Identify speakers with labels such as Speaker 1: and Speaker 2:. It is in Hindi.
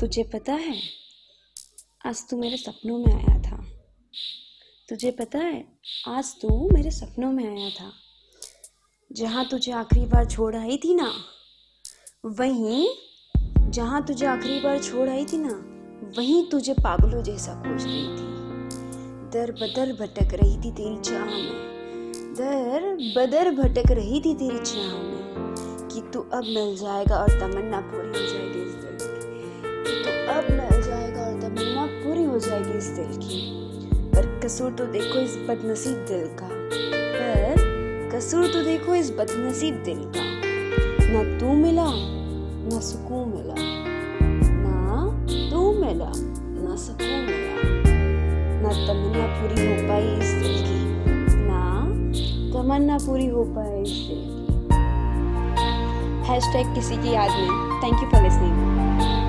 Speaker 1: तुझे पता है, आज तू मेरे सपनों में आया था। तुझे पता है, आज तू मेरे सपनों में आया था। जहाँ तुझे आखिरी बार छोड़ आई थी ना, वहीं जहाँ तुझे आखिरी बार छोड़ आई थी ना, वहीं तुझे पागलों जैसा खोज रही थी। दर बदर भटक रही थी तेरी चाह में, दर बदर भटक रही थी तेरी चाह में, कि तू अब मिल जाएगा और तमन्ना पूरी हो जाएगी इस दिल इस दिल की। पर कसूर तो देखो इस बदनसीब दिल का। पर कसूर तो देखो इस बदनसीब दिल का। ना तू मिला, ना सुकून मिला। ना तू मिला, ना सुकून मिला। ना तमन्ना पूरी हो पाई इस दिल की। ना तमन्ना पूरी हो पाई इस दिल की। हैशटैग किसी की याद में थैंक यू फॉर लिसनिंग